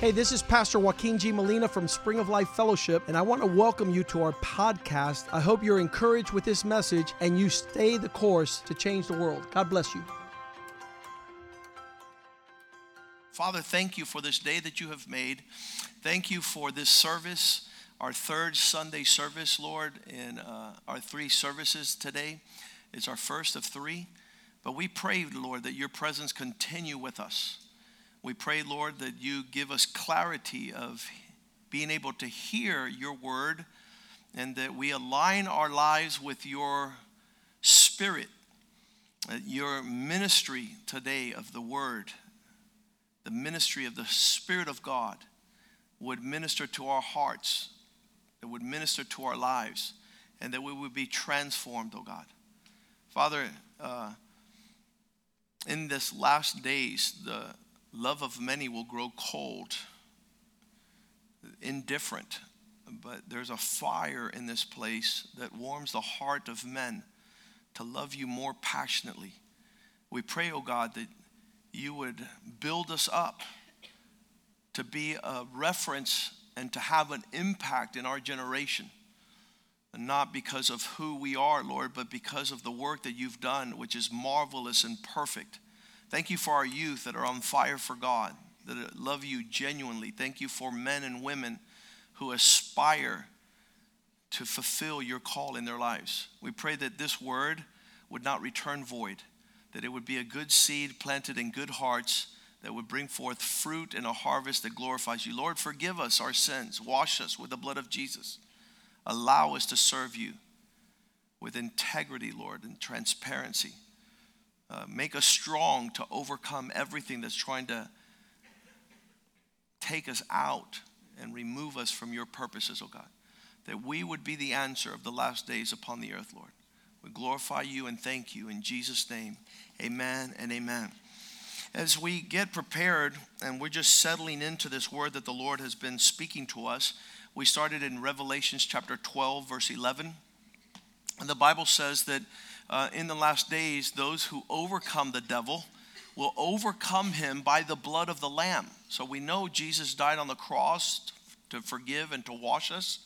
Hey, this is Pastor Joaquin G. Molina from Spring of Life Fellowship, and I want to welcome you to our podcast. I hope you're encouraged with this message and you stay the course to change the world. God bless you. Father, thank you for this day that you have made. Thank you for this service, our third Sunday service, Lord, in uh, our three services today. It's our first of three. But we pray, Lord, that your presence continue with us. We pray, Lord, that you give us clarity of being able to hear your word and that we align our lives with your spirit, your ministry today of the word, the ministry of the Spirit of God would minister to our hearts, that would minister to our lives, and that we would be transformed, oh God. Father, uh, in this last days, the love of many will grow cold, indifferent, but there's a fire in this place that warms the heart of men to love you more passionately. We pray, oh God, that you would build us up to be a reference and to have an impact in our generation. And not because of who we are, Lord, but because of the work that you've done, which is marvelous and perfect. Thank you for our youth that are on fire for God, that love you genuinely. Thank you for men and women who aspire to fulfill your call in their lives. We pray that this word would not return void, that it would be a good seed planted in good hearts that would bring forth fruit and a harvest that glorifies you. Lord, forgive us our sins, wash us with the blood of Jesus. Allow us to serve you with integrity, Lord, and transparency. Uh, make us strong to overcome everything that's trying to take us out and remove us from your purposes, oh God. That we would be the answer of the last days upon the earth, Lord. We glorify you and thank you in Jesus' name. Amen and amen. As we get prepared and we're just settling into this word that the Lord has been speaking to us, we started in Revelations chapter 12, verse 11. And the Bible says that uh, in the last days, those who overcome the devil will overcome him by the blood of the Lamb. So we know Jesus died on the cross to forgive and to wash us.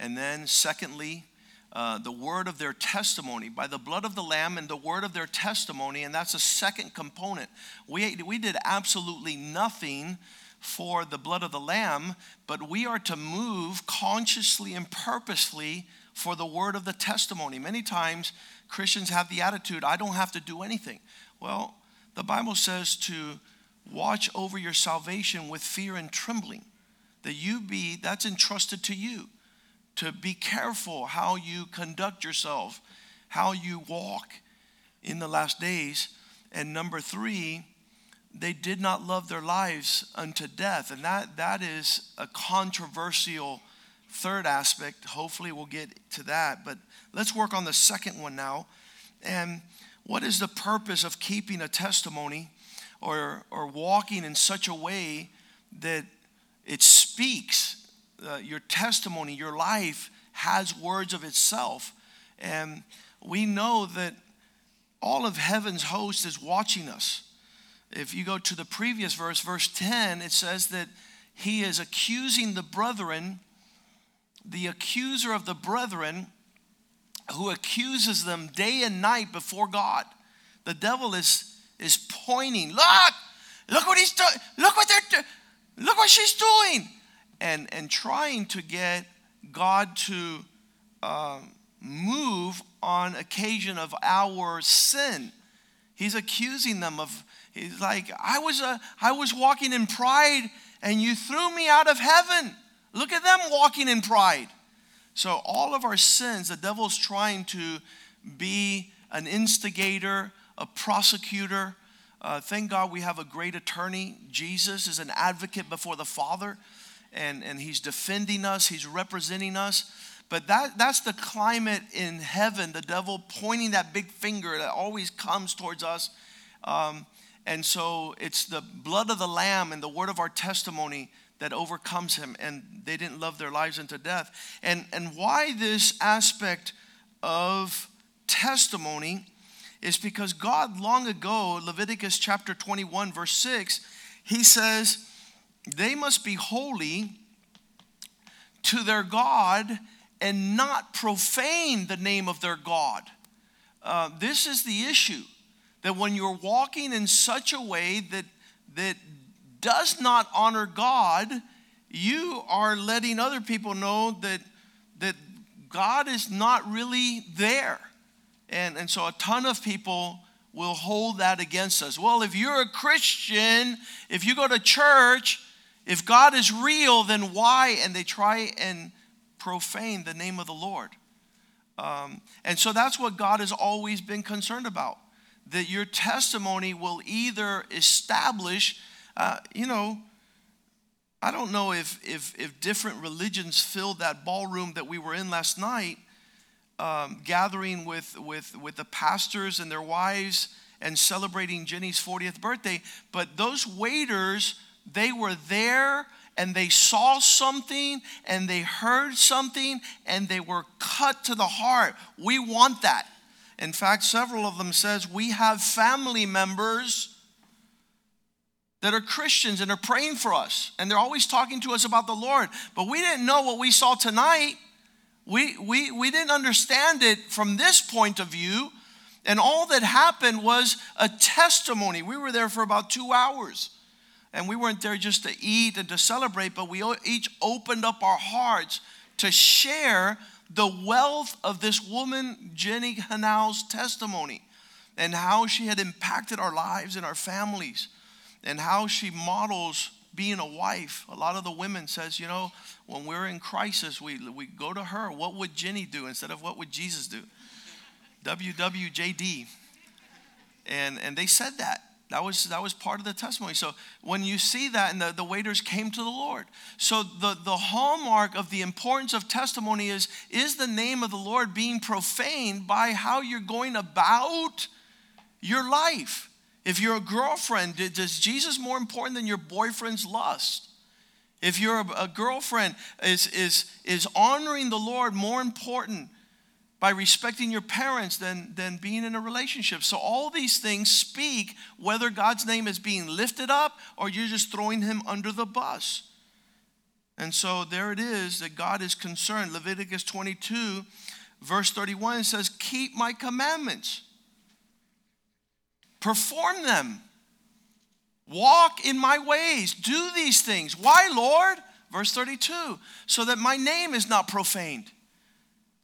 And then, secondly, uh, the word of their testimony, by the blood of the Lamb and the word of their testimony. And that's a second component. We, we did absolutely nothing for the blood of the Lamb, but we are to move consciously and purposefully for the word of the testimony. Many times, Christians have the attitude, I don't have to do anything. Well, the Bible says to watch over your salvation with fear and trembling. That you be, that's entrusted to you. To be careful how you conduct yourself, how you walk in the last days. And number three, they did not love their lives unto death. And that, that is a controversial third aspect. Hopefully, we'll get to that. But let's work on the second one now. And what is the purpose of keeping a testimony or, or walking in such a way that it speaks? Uh, your testimony, your life has words of itself. And we know that all of heaven's host is watching us. If you go to the previous verse, verse 10, it says that he is accusing the brethren the accuser of the brethren who accuses them day and night before God. The devil is, is pointing, look, look what he's doing, look what they're doing. look what she's doing. And, and trying to get God to um, move on occasion of our sin. He's accusing them of, he's like, I was, a, I was walking in pride and you threw me out of heaven. Look at them walking in pride. So, all of our sins, the devil's trying to be an instigator, a prosecutor. Uh, thank God we have a great attorney. Jesus is an advocate before the Father, and, and he's defending us, he's representing us. But that, that's the climate in heaven, the devil pointing that big finger that always comes towards us. Um, and so it's the blood of the Lamb and the word of our testimony that overcomes him and they didn't love their lives unto death and and why this aspect of testimony is because god long ago leviticus chapter 21 verse 6 he says they must be holy to their God and not profane the name of their God. Uh, this is the issue that when you're walking in such a way that, that does not honor God, you are letting other people know that, that God is not really there. And, and so a ton of people will hold that against us. Well, if you're a Christian, if you go to church, if God is real, then why? And they try and profane the name of the Lord. Um, and so that's what God has always been concerned about that your testimony will either establish, uh, you know, I don't know if, if, if different religions filled that ballroom that we were in last night, um, gathering with, with, with the pastors and their wives and celebrating Jenny's 40th birthday, but those waiters, they were there and they saw something and they heard something and they were cut to the heart. We want that. In fact, several of them says we have family members that are Christians and are praying for us and they're always talking to us about the Lord. But we didn't know what we saw tonight. We, we, we didn't understand it from this point of view. And all that happened was a testimony. We were there for about two hours. And we weren't there just to eat and to celebrate, but we each opened up our hearts to share the wealth of this woman, Jenny Hanau's testimony, and how she had impacted our lives and our families, and how she models being a wife. A lot of the women says, you know, when we're in crisis, we, we go to her. What would Jenny do instead of what would Jesus do? WWJD. And, and they said that. That was, that was part of the testimony. So when you see that, and the, the waiters came to the Lord. So the, the hallmark of the importance of testimony is is the name of the Lord being profaned by how you're going about your life? If you're a girlfriend, is Jesus more important than your boyfriend's lust? If you're a, a girlfriend, is, is, is honoring the Lord more important by respecting your parents than, than being in a relationship. So, all these things speak whether God's name is being lifted up or you're just throwing him under the bus. And so, there it is that God is concerned. Leviticus 22, verse 31 says, Keep my commandments, perform them, walk in my ways, do these things. Why, Lord? Verse 32 so that my name is not profaned.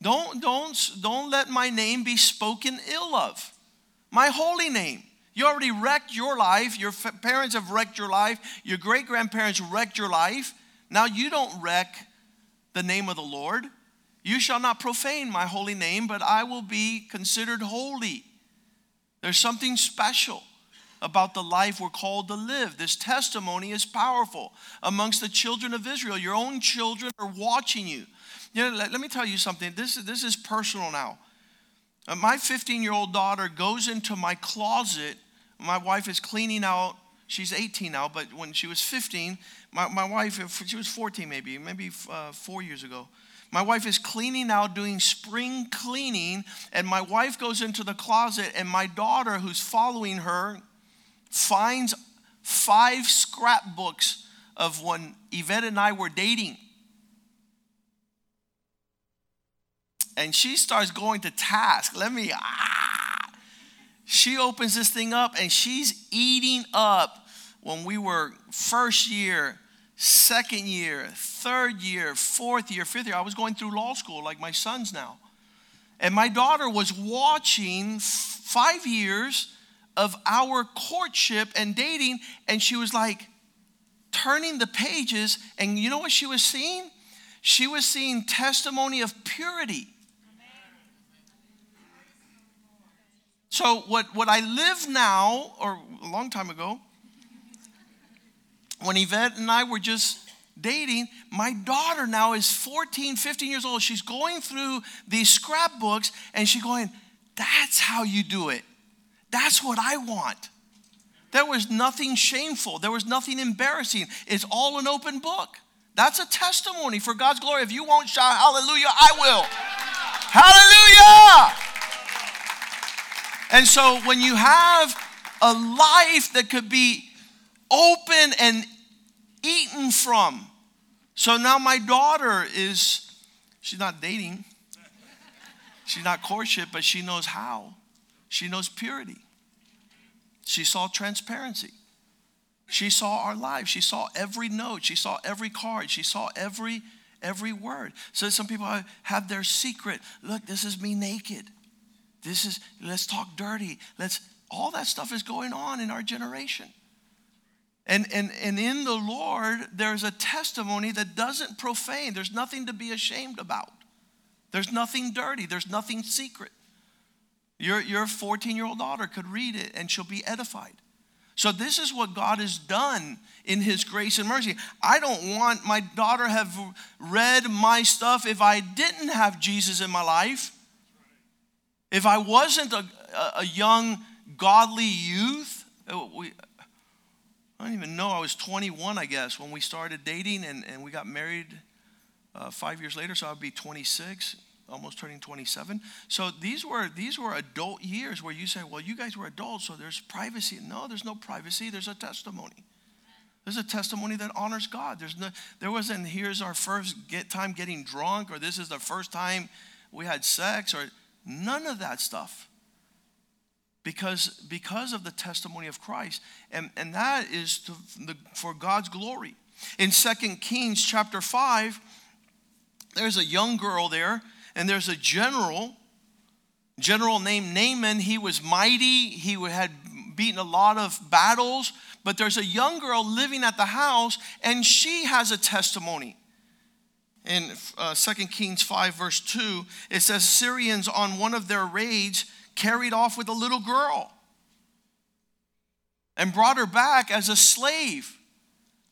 Don't, don't, don't let my name be spoken ill of. My holy name. You already wrecked your life. Your parents have wrecked your life. Your great grandparents wrecked your life. Now you don't wreck the name of the Lord. You shall not profane my holy name, but I will be considered holy. There's something special about the life we're called to live. This testimony is powerful amongst the children of Israel. Your own children are watching you. You know, let, let me tell you something. This, this is personal now. Uh, my 15 year old daughter goes into my closet. My wife is cleaning out. She's 18 now, but when she was 15, my, my wife, she was 14 maybe, maybe uh, four years ago. My wife is cleaning out, doing spring cleaning, and my wife goes into the closet, and my daughter, who's following her, finds five scrapbooks of when Yvette and I were dating. and she starts going to task. Let me, ah. She opens this thing up and she's eating up when we were first year, second year, third year, fourth year, fifth year. I was going through law school like my sons now. And my daughter was watching five years of our courtship and dating, and she was like turning the pages, and you know what she was seeing? She was seeing testimony of purity. So, what, what I live now, or a long time ago, when Yvette and I were just dating, my daughter now is 14, 15 years old. She's going through these scrapbooks and she's going, That's how you do it. That's what I want. There was nothing shameful, there was nothing embarrassing. It's all an open book. That's a testimony for God's glory. If you won't shout hallelujah, I will. Hallelujah! And so when you have a life that could be open and from. So now my daughter is, she's not dating, she's not courtship, but she knows how. She knows purity. She saw transparency. She saw our lives. She saw every note. She saw every card. She saw every every word. So some people have their secret. Look, this is me naked. This is let's talk dirty. Let's all that stuff is going on in our generation. And, and, and in the Lord, there's a testimony that doesn't profane. There's nothing to be ashamed about. There's nothing dirty. There's nothing secret. Your, your 14 year old daughter could read it and she'll be edified. So, this is what God has done in His grace and mercy. I don't want my daughter have read my stuff if I didn't have Jesus in my life. If I wasn't a, a young, godly youth, uh, we, I don't even know. I was 21, I guess, when we started dating, and, and we got married uh, five years later, so I'd be 26, almost turning 27. So these were these were adult years where you say, well, you guys were adults, so there's privacy. No, there's no privacy. There's a testimony. There's a testimony that honors God. There's no, there wasn't here's our first get time getting drunk, or this is the first time we had sex, or none of that stuff because, because of the testimony of Christ. And, and that is to, the, for God's glory. In Second Kings chapter 5, there's a young girl there, and there's a general, general named Naaman. He was mighty, he had beaten a lot of battles, but there's a young girl living at the house, and she has a testimony. In uh, 2 Kings 5, verse 2, it says Syrians on one of their raids carried off with a little girl and brought her back as a slave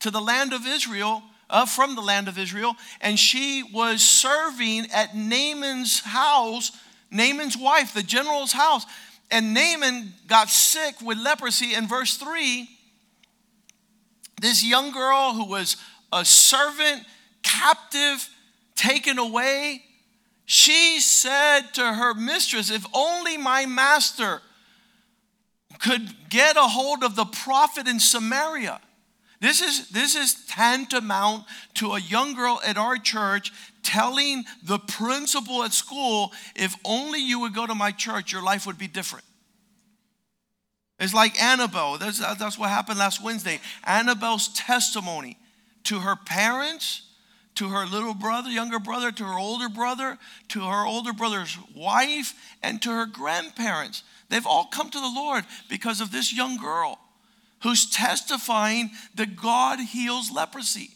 to the land of Israel, uh, from the land of Israel, and she was serving at Naaman's house, Naaman's wife, the general's house. And Naaman got sick with leprosy. In verse 3, this young girl who was a servant, captive, taken away, she said to her mistress, If only my master could get a hold of the prophet in Samaria. This is, this is tantamount to a young girl at our church telling the principal at school, if only you would go to my church, your life would be different. It's like Annabelle. That's, that's what happened last Wednesday. Annabelle's testimony to her parents to her little brother, younger brother, to her older brother, to her older brother's wife, and to her grandparents. They've all come to the Lord because of this young girl who's testifying that God heals leprosy.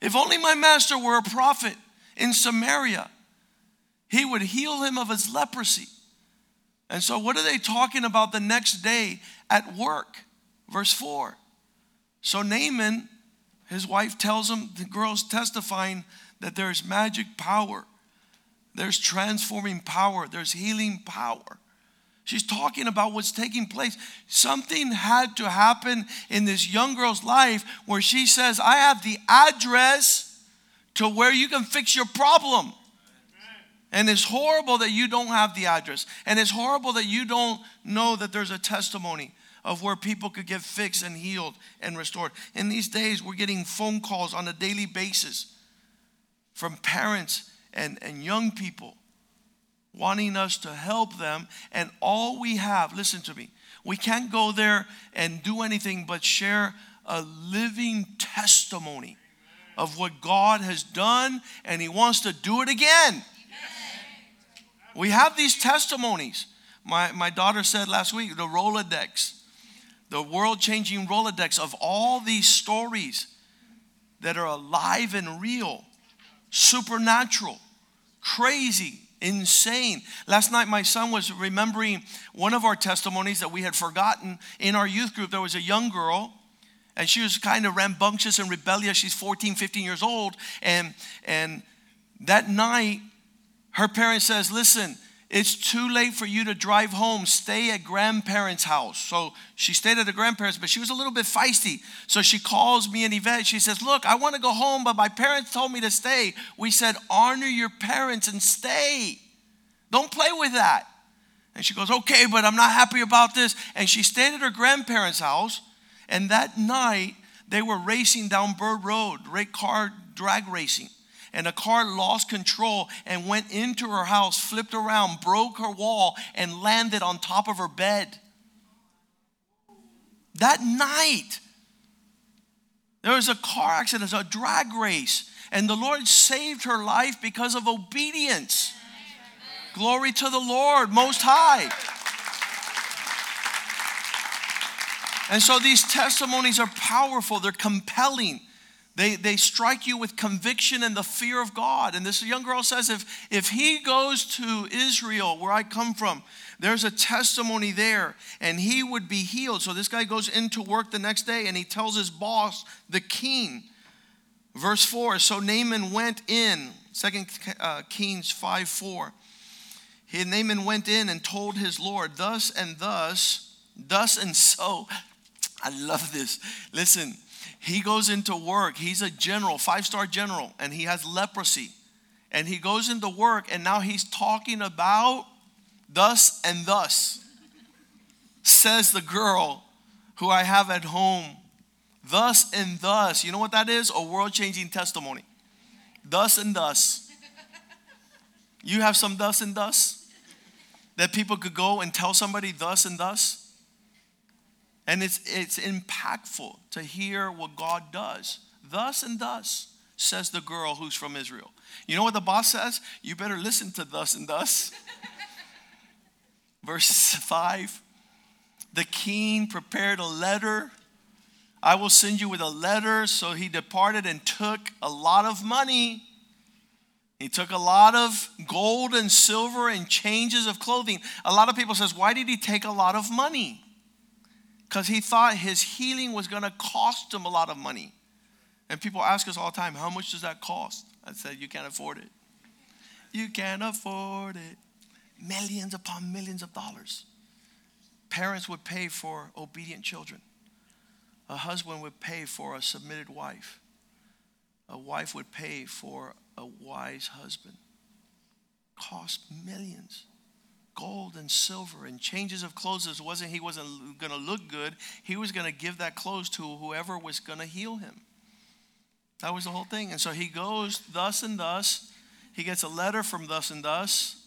If only my master were a prophet in Samaria, he would heal him of his leprosy. And so, what are they talking about the next day at work? Verse 4. So, Naaman his wife tells him, the girl's testifying that there's magic power, there's transforming power, there's healing power. She's talking about what's taking place. Something had to happen in this young girl's life where she says, I have the address to where you can fix your problem. And it's horrible that you don't have the address. And it's horrible that you don't know that there's a testimony of where people could get fixed and healed and restored. In these days, we're getting phone calls on a daily basis from parents and, and young people wanting us to help them. And all we have, listen to me, we can't go there and do anything but share a living testimony of what God has done, and He wants to do it again. We have these testimonies. My, my daughter said last week the Rolodex the world changing Rolodex of all these stories that are alive and real, supernatural, crazy, insane. Last night, my son was remembering one of our testimonies that we had forgotten in our youth group. There was a young girl. And she was kind of rambunctious and rebellious. She's 14, 15 years old. And, and that night, her parent says, Listen, it's too late for you to drive home. Stay at grandparents' house. So she stayed at the grandparents, but she was a little bit feisty. So she calls me and Yvette. She says, Look, I want to go home, but my parents told me to stay. We said, Honor your parents and stay. Don't play with that. And she goes, Okay, but I'm not happy about this. And she stayed at her grandparents' house. And that night, They were racing down Bird Road, car drag racing. And a car lost control and went into her house, flipped around, broke her wall, and landed on top of her bed. That night, there was a car accident, a drag race, and the Lord saved her life because of obedience. Glory to the Lord, Most High. And so these testimonies are powerful, they're compelling. They, they strike you with conviction and the fear of God. And this young girl says, if, if he goes to Israel, where I come from, there's a testimony there, and he would be healed. So this guy goes into work the next day and he tells his boss, the king, verse 4. So Naaman went in, Second uh, Kings 5 4. He, Naaman went in and told his Lord, Thus and thus, thus and so. I love this. Listen, he goes into work. He's a general, five star general, and he has leprosy. And he goes into work, and now he's talking about thus and thus, says the girl who I have at home. Thus and thus. You know what that is? A world changing testimony. Thus and thus. You have some thus and thus that people could go and tell somebody thus and thus. And it's, it's impactful to hear what God does. Thus and thus, says the girl who's from Israel. You know what the boss says? You better listen to thus and thus. Verse 5 The king prepared a letter. I will send you with a letter. So he departed and took a lot of money. He took a lot of gold and silver and changes of clothing. A lot of people says, why did he take a lot of money? Because he thought his healing was going to cost him a lot of money. And people ask us all the time, how much does that cost? I said, you can't afford it. You can't afford it. Millions upon millions of dollars. Parents would pay for obedient children. A husband would pay for a submitted wife. A wife would pay for a wise husband. Cost millions gold and silver and changes of clothes. It wasn't he wasn't going to look good. He was going to give that clothes to whoever was going to heal him. That was the whole thing. And so he goes thus and thus. He gets a letter from thus and thus.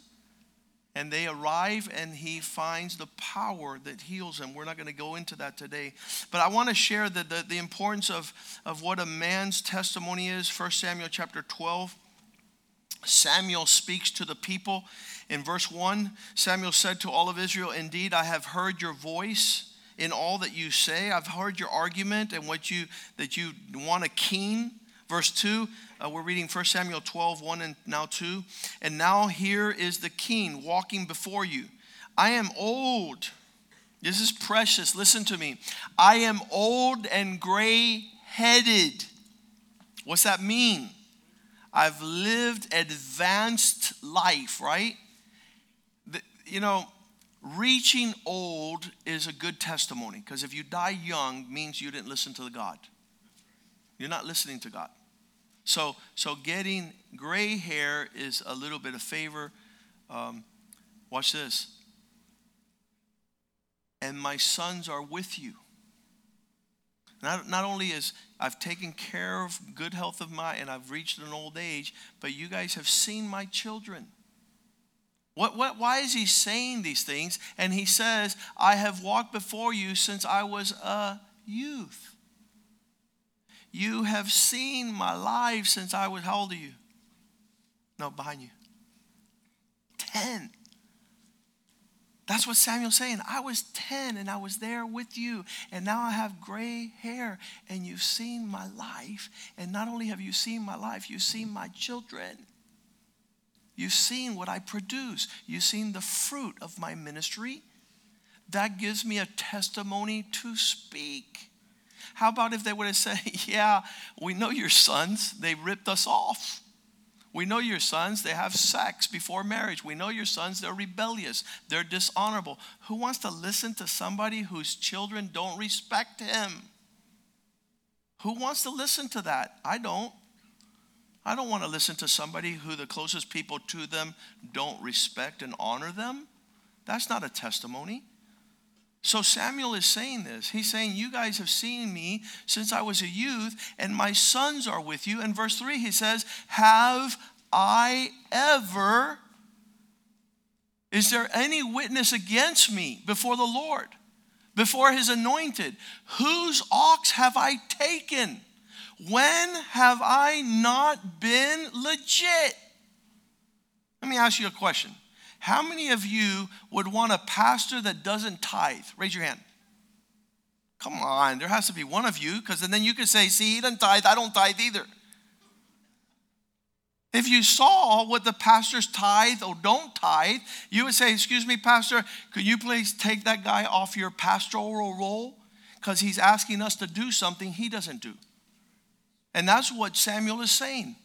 And they arrive and he finds the power that heals him. We're not going to go into that today. But I want to share the, the, the importance of, of what a man's testimony is. 1 Samuel chapter 12. Samuel speaks to the people. In verse 1, Samuel said to all of Israel, Indeed, I have heard your voice in all that you say. I've heard your argument and what you that you want a king. Verse 2, uh, we're reading 1 Samuel 12, 1 and now 2. And now here is the king walking before you. I am old. This is precious. Listen to me. I am old and gray headed. What's that mean? I've lived advanced life, right? The, you know, reaching old is a good testimony because if you die young means you didn't listen to the God. You're not listening to God. So, so getting gray hair is a little bit of favor. Um, watch this. And my sons are with you. Not, not only is I've taken care of good health of my, and I've reached an old age, but you guys have seen my children. What, what, why is he saying these things? And he says, I have walked before you since I was a youth. You have seen my life since I was, how old are you? No, behind you. 10. That's what Samuel's saying. I was 10 and I was there with you, and now I have gray hair, and you've seen my life. And not only have you seen my life, you've seen my children. You've seen what I produce, you've seen the fruit of my ministry. That gives me a testimony to speak. How about if they would have said, Yeah, we know your sons, they ripped us off. We know your sons, they have sex before marriage. We know your sons, they're rebellious, they're dishonorable. Who wants to listen to somebody whose children don't respect him? Who wants to listen to that? I don't. I don't want to listen to somebody who the closest people to them don't respect and honor them. That's not a testimony. So Samuel is saying this. He's saying, You guys have seen me since I was a youth, and my sons are with you. And verse 3, he says, Have I ever, is there any witness against me before the Lord, before his anointed? Whose ox have I taken? When have I not been legit? Let me ask you a question. How many of you would want a pastor that doesn't tithe? Raise your hand. Come on, there has to be one of you, because then you could say, see, he doesn't tithe, I don't tithe either. If you saw what the pastors tithe or don't tithe, you would say, Excuse me, Pastor, could you please take that guy off your pastoral role? Because he's asking us to do something he doesn't do. And that's what Samuel is saying.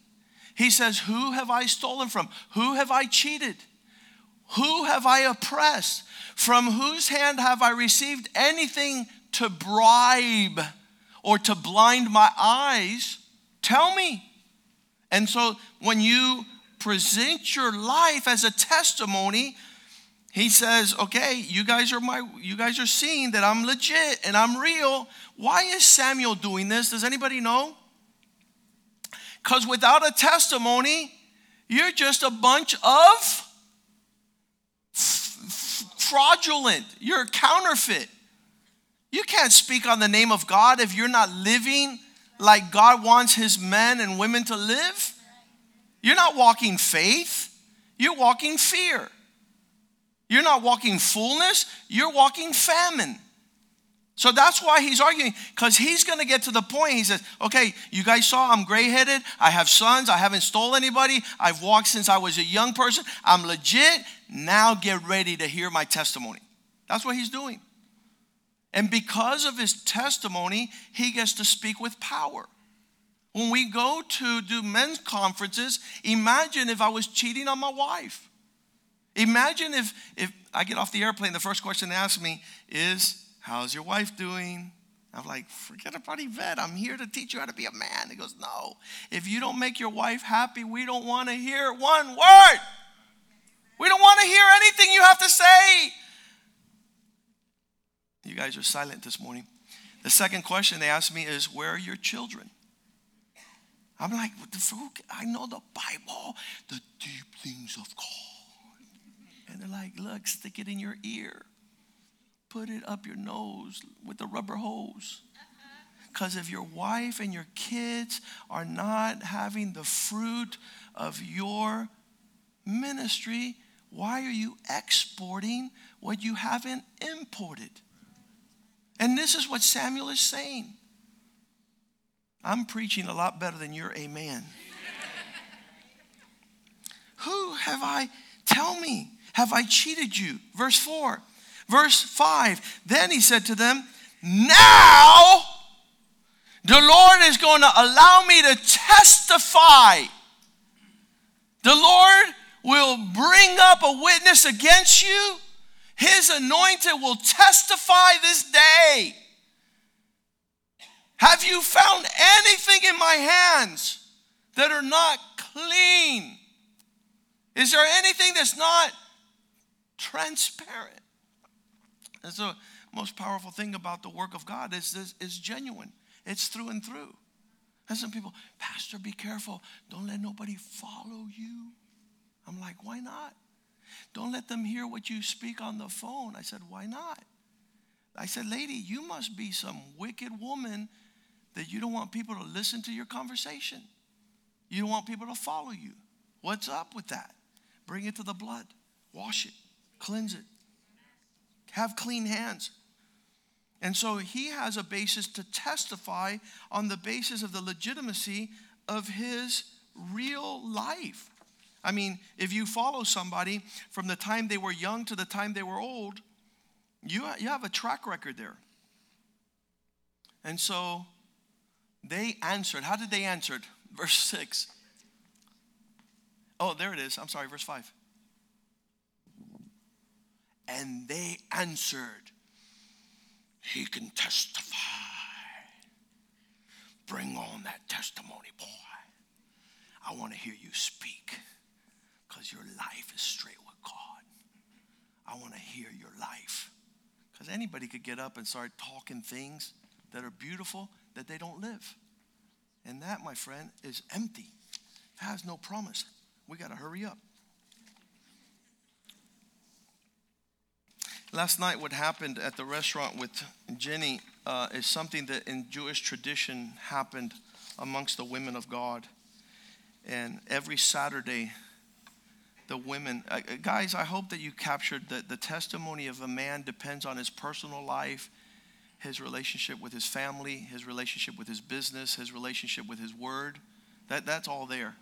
He says, Who have I stolen from? Who have I cheated? Who have I oppressed? From whose hand have I received anything to bribe or to blind my eyes? Tell me. And so when you present your life as a testimony, he says, "Okay, you guys are my you guys are seeing that I'm legit and I'm real. Why is Samuel doing this? Does anybody know? Cuz without a testimony, you're just a bunch of fraudulent. You're counterfeit. You can't speak on the name of God if you're not living like God wants his men and women to live. You're not walking faith, you're walking fear. You're not walking fullness, you're walking famine. So that's why he's arguing, because he's going to get to the point. He says, Okay, you guys saw I'm gray headed. I have sons. I haven't stole anybody. I've walked since I was a young person. I'm legit. Now get ready to hear my testimony. That's what he's doing. And because of his testimony, he gets to speak with power. When we go to do men's conferences, imagine if I was cheating on my wife. Imagine if, if I get off the airplane, the first question they ask me is, How's your wife doing? I'm like, forget about Yvette. I'm here to teach you how to be a man. He goes, No. If you don't make your wife happy, we don't want to hear one word. We don't want to hear anything you have to say. You guys are silent this morning. The second question they asked me is, Where are your children? I'm like, I know the Bible, the deep things of God. And they're like, Look, stick it in your ear put it up your nose with the rubber hose. Because if your wife and your kids are not having the fruit of your ministry, why are you exporting what you haven't imported? And this is what Samuel is saying. I'm preaching a lot better than your amen. Who have I, tell me, have I cheated you? Verse 4 Verse 5 Then he said to them, Now the Lord is going to allow me to testify. The Lord will bring up a witness against you. His anointed will testify this day. Have you found anything in my hands that are not clean? Is there anything that's not transparent? That's the most powerful thing about the work of God is this is genuine. It's through and through. And some people, Pastor, be careful. Don't let nobody follow you. I'm like, why not? Don't let them hear what you speak on the phone. I said, why not? I said, lady, you must be some wicked woman that you don't want people to listen to your conversation. You don't want people to follow you. What's up with that? Bring it to the blood, wash it, cleanse it, have clean hands. And so he has a basis to testify on the basis of the legitimacy of his real life. I mean, if you follow somebody from the time they were young to the time they were old, you, you have a track record there. And so they answered. How did they answer? It? Verse 6. Oh, there it is. I'm sorry, verse 5. And they answered, He can testify. Bring on that testimony, boy. I want to hear you speak because your life is straight with God. I want to hear your life Because anybody could get up and start talking things that are beautiful that they don't live. And that, my friend, is empty. It has no promise. We got to hurry up. Last night, what happened at the restaurant with Jenny uh, is something that in Jewish tradition happened amongst the women of God. And every Saturday, the women, uh, uh, guys, I hope that you captured that the testimony of a man depends on his personal life, his relationship with his family, his relationship with his business, his relationship with his word. That, that's all there.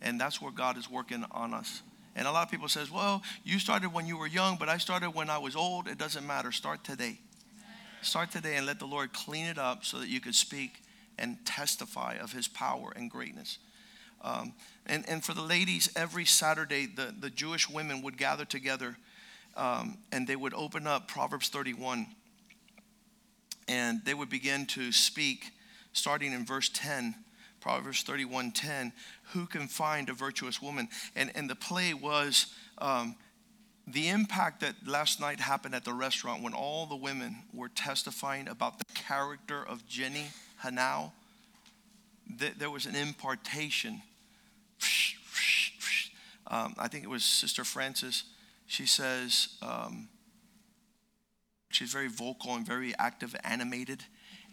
And that's where God is working on us. And a lot of people says, "Well, you started when you were young, but I started when I was old." It doesn't matter. Start today. Start today and let the Lord clean it up so that you could speak and testify of His power and greatness. Um, and, and for the ladies, every Saturday, the, the Jewish women would gather together um, and they would open up Proverbs 31 and they would begin to speak, starting in verse 10 Proverbs 31:10, who can find a virtuous woman? And, and the play was um, the impact that last night happened at the restaurant when all the women were testifying about the character of Jenny Hanau. Th- there was an impartation. Um, I think it was Sister Francis. She says um, she's very vocal and very active, animated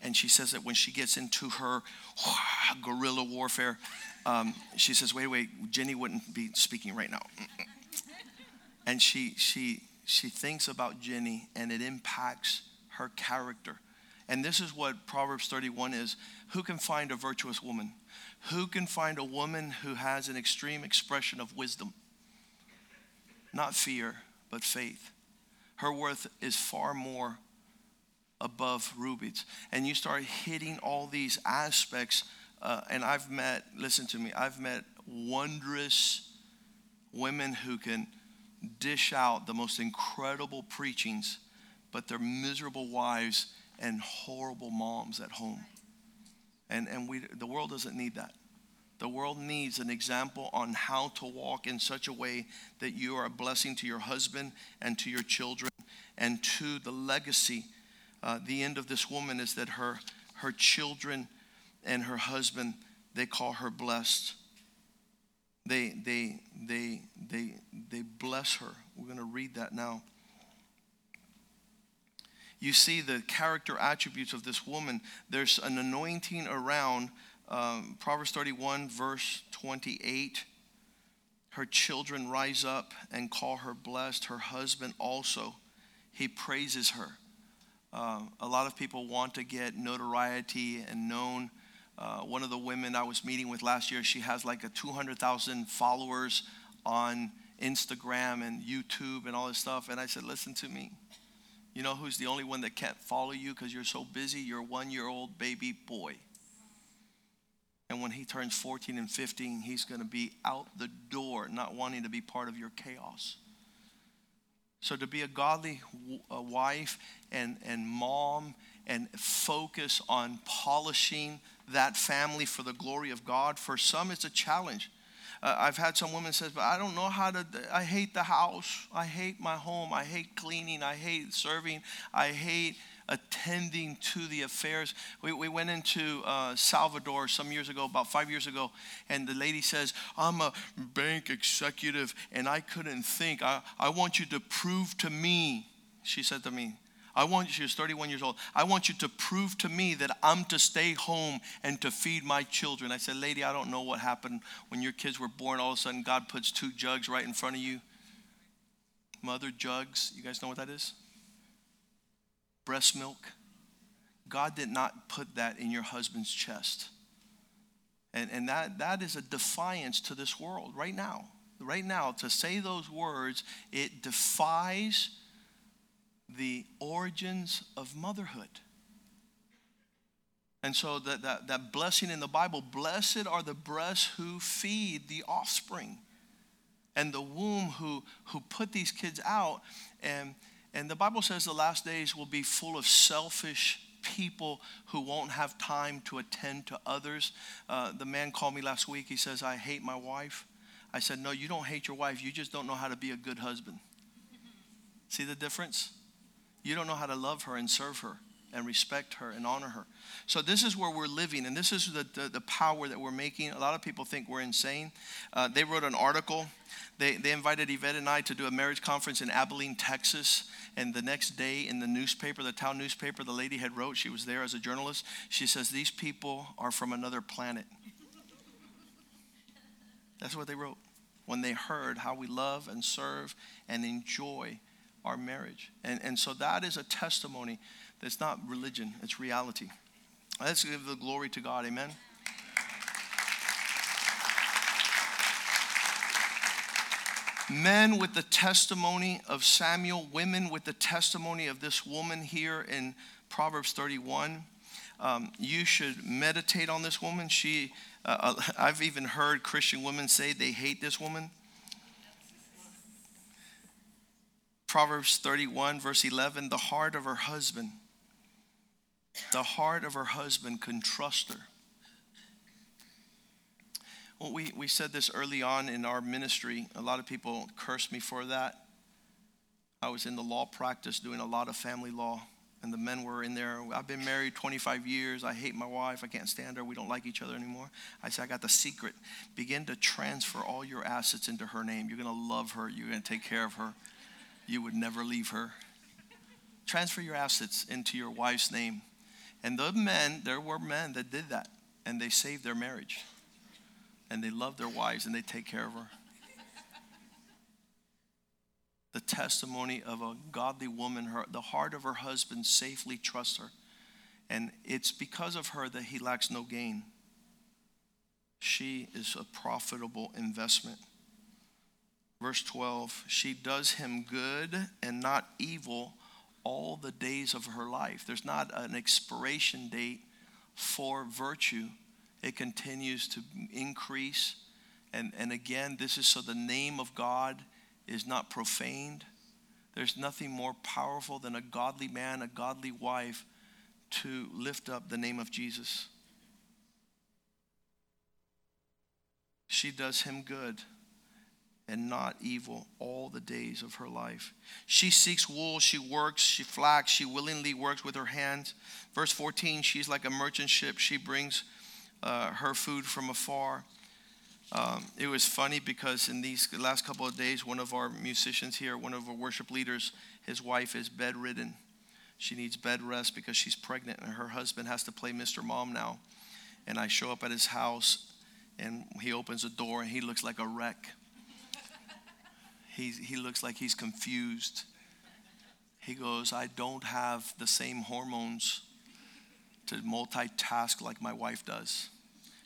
and she says that when she gets into her guerrilla warfare, um, she says, "Wait, wait, Jenny wouldn't be speaking right now." and she she she thinks about Jenny, and it impacts her character. And this is what Proverbs 31 is: Who can find a virtuous woman? Who can find a woman who has an extreme expression of wisdom? Not fear, but faith. Her worth is far more above rubies. And you start hitting all these aspects. Uh, and I've met, listen to me, I've met wondrous women who can dish out the most incredible preachings, but they're miserable wives and horrible moms at home. And, and we, the world doesn't need that. The world needs an example on how to walk in such a way that you are a blessing to your husband and to your children and to the legacy uh, the end of this woman is that her, her children and her husband, they call her blessed. They, they, they, they, they bless her. We're going to read that now. You see the character attributes of this woman. There's an anointing around um, Proverbs 31, verse 28. Her children rise up and call her blessed. Her husband also, he praises her. Um, a lot of people want to get notoriety and known. Uh, one of the women I was meeting with last year, she has like a 200,000 followers on Instagram and YouTube and all this stuff. And I said, listen to me. You know who's the only one that can't follow you because you're so busy? Your one year old baby boy. And when he turns 14 and 15, he's going to be out the door, not wanting to be part of your chaos. So to be a godly wife and, and mom and focus on polishing that family for the glory of God, for some it's a challenge. Uh, I've had some women say, but I don't know how to, I hate the house. I hate my home. I hate cleaning. I hate serving. I hate attending to the affairs. We, we went into uh, Salvador some years ago, about five years ago, and the lady says, I'm a bank executive and I couldn't think. I, I want you to prove to me, she said to me, I want you, was 31 years old. I want you to prove to me that I'm to stay home and to feed my children. I said, Lady, I don't know what happened when your kids were born. All of a sudden, God puts two jugs right in front of you. Mother jugs. You guys know what that is? breast milk. God did not put that in your husband's chest. And, and that, that is a defiance to this world right now. Right now, to say those words, it defies the origins of motherhood. And so that, that, that blessing in the Bible, blessed are the breasts who feed the offspring and the womb who, who put these kids out. And, and the Bible says the last days will be full of selfish people who won't have time to attend to others. Uh, the man called me last week. He says, I hate my wife. I said, No, you don't hate your wife. You just don't know how to be a good husband. See the difference? You don't know how to love her and serve her and respect her and honor her. So this is where we're living, and this is the, the, the power that we're making. A lot of people think we're insane. Uh, they wrote an article. They, they invited Yvette and I to do a marriage conference in Abilene, Texas. And the next day in the newspaper, the town newspaper, the lady had wrote, she was there as a journalist. She says, these people are from another planet. That's what they wrote when they heard how we love and serve and enjoy our marriage. And, and so that is a testimony that's not religion, it's reality. Let's give the glory to God. Amen. Men with the testimony of Samuel, women with the testimony of this woman here in Proverbs 31. Um, you should meditate on this woman. She, uh, uh I've even heard Christian women say they hate this woman. Proverbs 31, verse 11 the heart of her husband the heart of her husband can trust her. Well, we, we said this early on in our ministry. A lot of people cursed me for that. I was in the law practice doing a lot of family law, and the men were in there. I've been married 25 years. I hate my wife. I can't stand her. We don't like each other anymore. I said, I got the secret. Begin to transfer all your assets into her name. You're going to love her. You're going to take care of her. You would never leave her. Transfer your assets into your wife's name and the men, there were men that did that, and they saved their marriage. And they love their wives and they take care of her. the testimony of a godly woman, her, the heart of her husband safely trusts her. And it's because of her that he lacks no gain. She is a profitable investment. Verse 12, she does him good and not evil all the days of her life. There's not an expiration date for virtue, it continues to increase. And, and again, this is so the name of God is not profaned. There's nothing more powerful than a godly man, a godly wife to lift up the name of Jesus. She does him good and not evil all the days of her life. She seeks wool, she works, she flax, she willingly works with her hands. Verse 14, she's like a merchant ship, she brings uh, her food from afar. Um, it was funny because in these last couple of days, one of our musicians here, one of our worship leaders, his wife is bedridden. She needs bed rest because she's pregnant, and her husband has to play Mr. Mom now. And I show up at his house, and he opens the door, and he looks like a wreck he looks like he's confused. He goes, I don't have the same hormones to multitask like my wife does.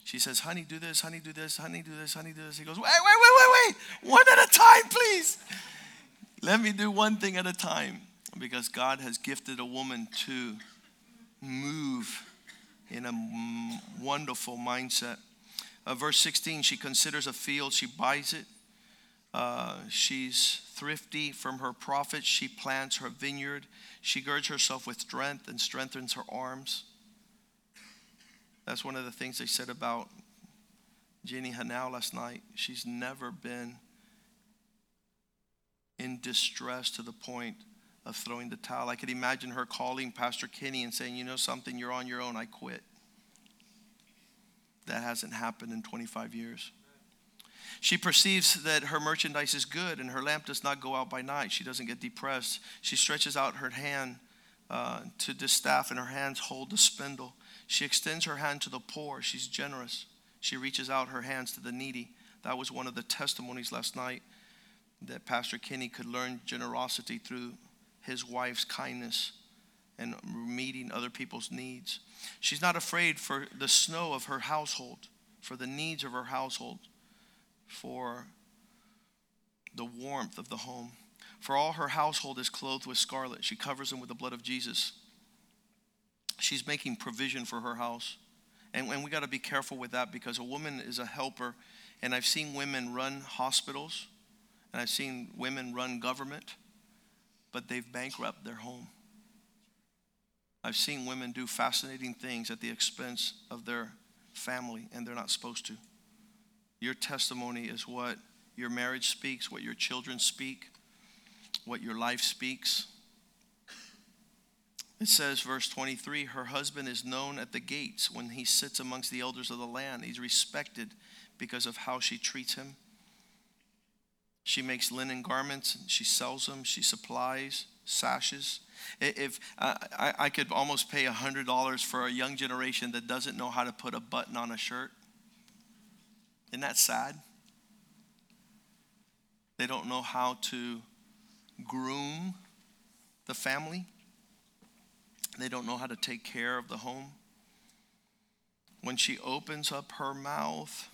She says, Honey, do this, honey, do this, honey, do this, honey, do this. He goes, Wait, wait, wait, wait, wait. One at a time, please. Let me do one thing at a time. Because God has gifted a woman to move in a wonderful mindset. Uh, verse 16, she considers a field, she buys it, uh, she's thrifty from her profits. She plants her vineyard. She girds herself with strength and strengthens her arms. That's one of the things they said about Jenny Hanau last night. She's never been in distress to the point of throwing the towel. I could imagine her calling Pastor Kenny and saying, You know something, you're on your own, I quit. That hasn't happened in 25 years. She perceives that her merchandise is good and her lamp does not go out by night. She doesn't get depressed. She stretches out her hand uh, to the staff, and her hands hold the spindle. She extends her hand to the poor. She's generous. She reaches out her hands to the needy. That was one of the testimonies last night that Pastor Kenny could learn generosity through his wife's kindness and meeting other people's needs. She's not afraid for the snow of her household, for the needs of her household for the warmth of the home. For all her household is clothed with scarlet. She covers them with the blood of Jesus. She's making provision for her house. And, and we got to be careful with that because a woman is a helper. And I've seen women run hospitals, and I've seen women run government, but they've bankrupted their home. I've seen women do fascinating things at the expense of their family, and they're not supposed to. Your testimony is what your marriage speaks, what your children speak, what your life speaks. It says, verse 23 Her husband is known at the gates when he sits amongst the elders of the land. He's respected because of how she treats him. She makes linen garments, and she sells them, she supplies sashes. If uh, I, I could almost pay $100 for a young generation that doesn't know how to put a button on a shirt. Isn't that sad? They don't know how to groom the family. They don't know how to take care of the home. When she opens up her mouth,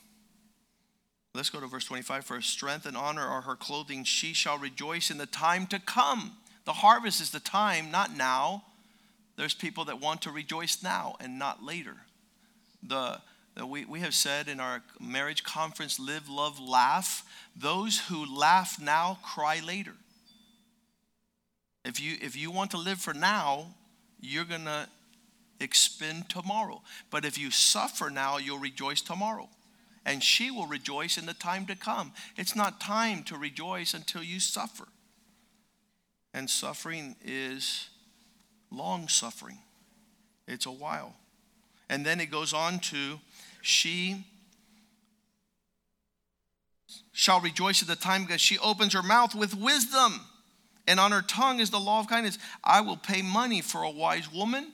let's go to verse 25. For strength and honor are her clothing. She shall rejoice in the time to come. The harvest is the time, not now. There's people that want to rejoice now and not later. The, the we, we have said in our marriage conference, live, love, laugh. Those who laugh now cry later. If you, if you want to live for now, you're going to expend tomorrow. But if you suffer now, you'll rejoice tomorrow. And she will rejoice in the time to come. It's not time to rejoice until you suffer. And suffering is long suffering, it's a while. And then it goes on to, she shall rejoice at the time because she opens her mouth with wisdom and on her tongue is the law of kindness. I will pay money for a wise woman.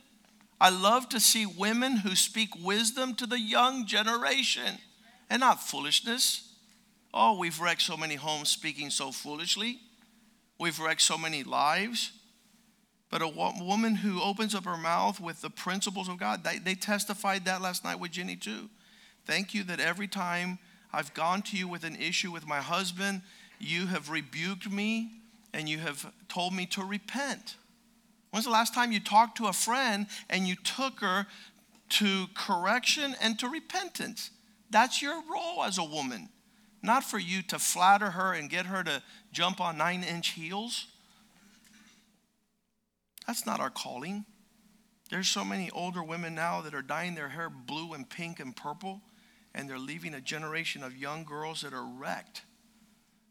I love to see women who speak wisdom to the young generation and not foolishness. Oh, we've wrecked so many homes speaking so foolishly. We've wrecked so many lives. But a woman who opens up her mouth with the principles of God, they, they testified that last night with Jenny too. Thank you that every time I've gone to you with an issue with my husband, you have rebuked me and you have told me to repent. When's the last time you talked to a friend and you took her to correction and to repentance? That's your role as a woman. Not for you to flatter her and get her to jump on nine inch heels. That's not our calling. There's so many older women now that are dyeing their hair blue and pink and purple, and they're leaving a generation of young girls that are wrecked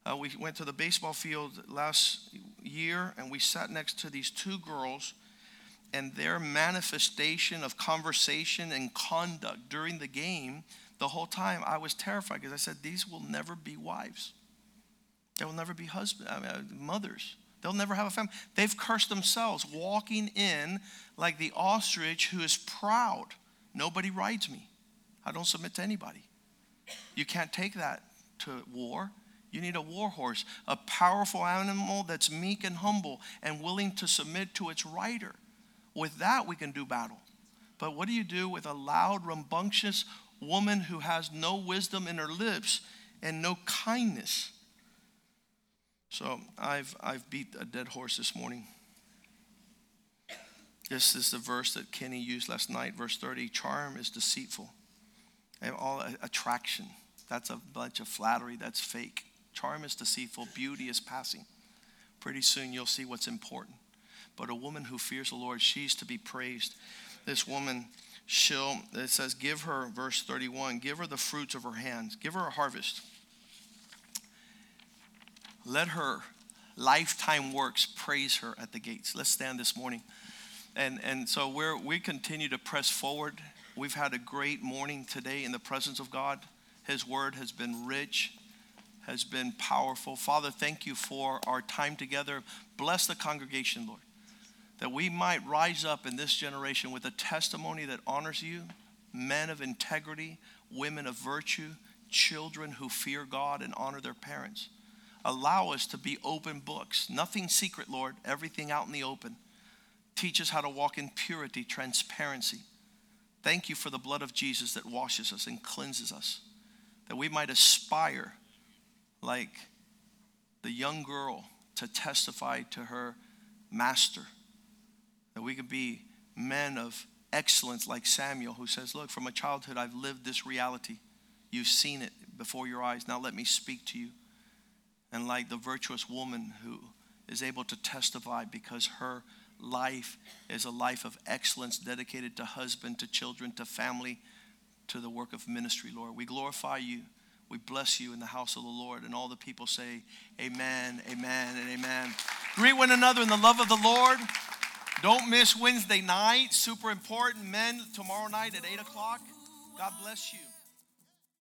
uh, we went to the baseball field last year and we sat next to these two girls, and their manifestation of conversation and conduct during the game, the whole time I was terrified because I said, These will never be wives. They will never be husbands, I mean, uh, mothers. They'll never have a family. They've cursed themselves, walking in like the ostrich who is proud. Nobody rides me. I don't submit to anybody. You can't take that to war. You need a war horse, a powerful animal that's meek and humble and willing to submit to its rider. With that, we can do battle. But what do you do with a loud, rambunctious woman who has no wisdom in her lips and no kindness? So I've, I've beat a dead horse this morning. This is the verse that Kenny used last night, verse 30. Charm is deceitful. All attraction. That's a bunch of flattery. That's fake. Charm is deceitful, beauty is passing. Pretty soon you'll see what's important. But a woman who fears the Lord, she's to be praised. This woman, she'll, it says, give her, verse 31, give her the fruits of her hands, give her a harvest. Let her lifetime works praise her at the gates. Let's stand this morning. And, and so we're, we continue to press forward. We've had a great morning today in the presence of God. His word has been rich has been powerful. Father, thank you for our time together. Bless the congregation, Lord, that we might rise up in this generation with a testimony that honors you, men of integrity, women of virtue, children who fear God and honor their parents. Allow us to be open books, nothing secret, Lord, everything out in the open. Teach us how to walk in purity, transparency. Thank you for the blood of Jesus that washes us and cleanses us, that we might aspire like the young girl to testify to her master. That we could be men of excellence like Samuel, who says, Look, from a childhood, I've lived this reality. You've seen it before your eyes. Now let me speak to you. And like the virtuous woman who is able to testify because her life is a life of excellence dedicated to husband, to children, to family, to the work of ministry, Lord. We glorify you. We bless you in the house of the Lord. And all the people say, Amen, amen, and amen. Greet one another in the love of the Lord. Don't miss Wednesday night. Super important. Men, tomorrow night at 8 o'clock. God bless you.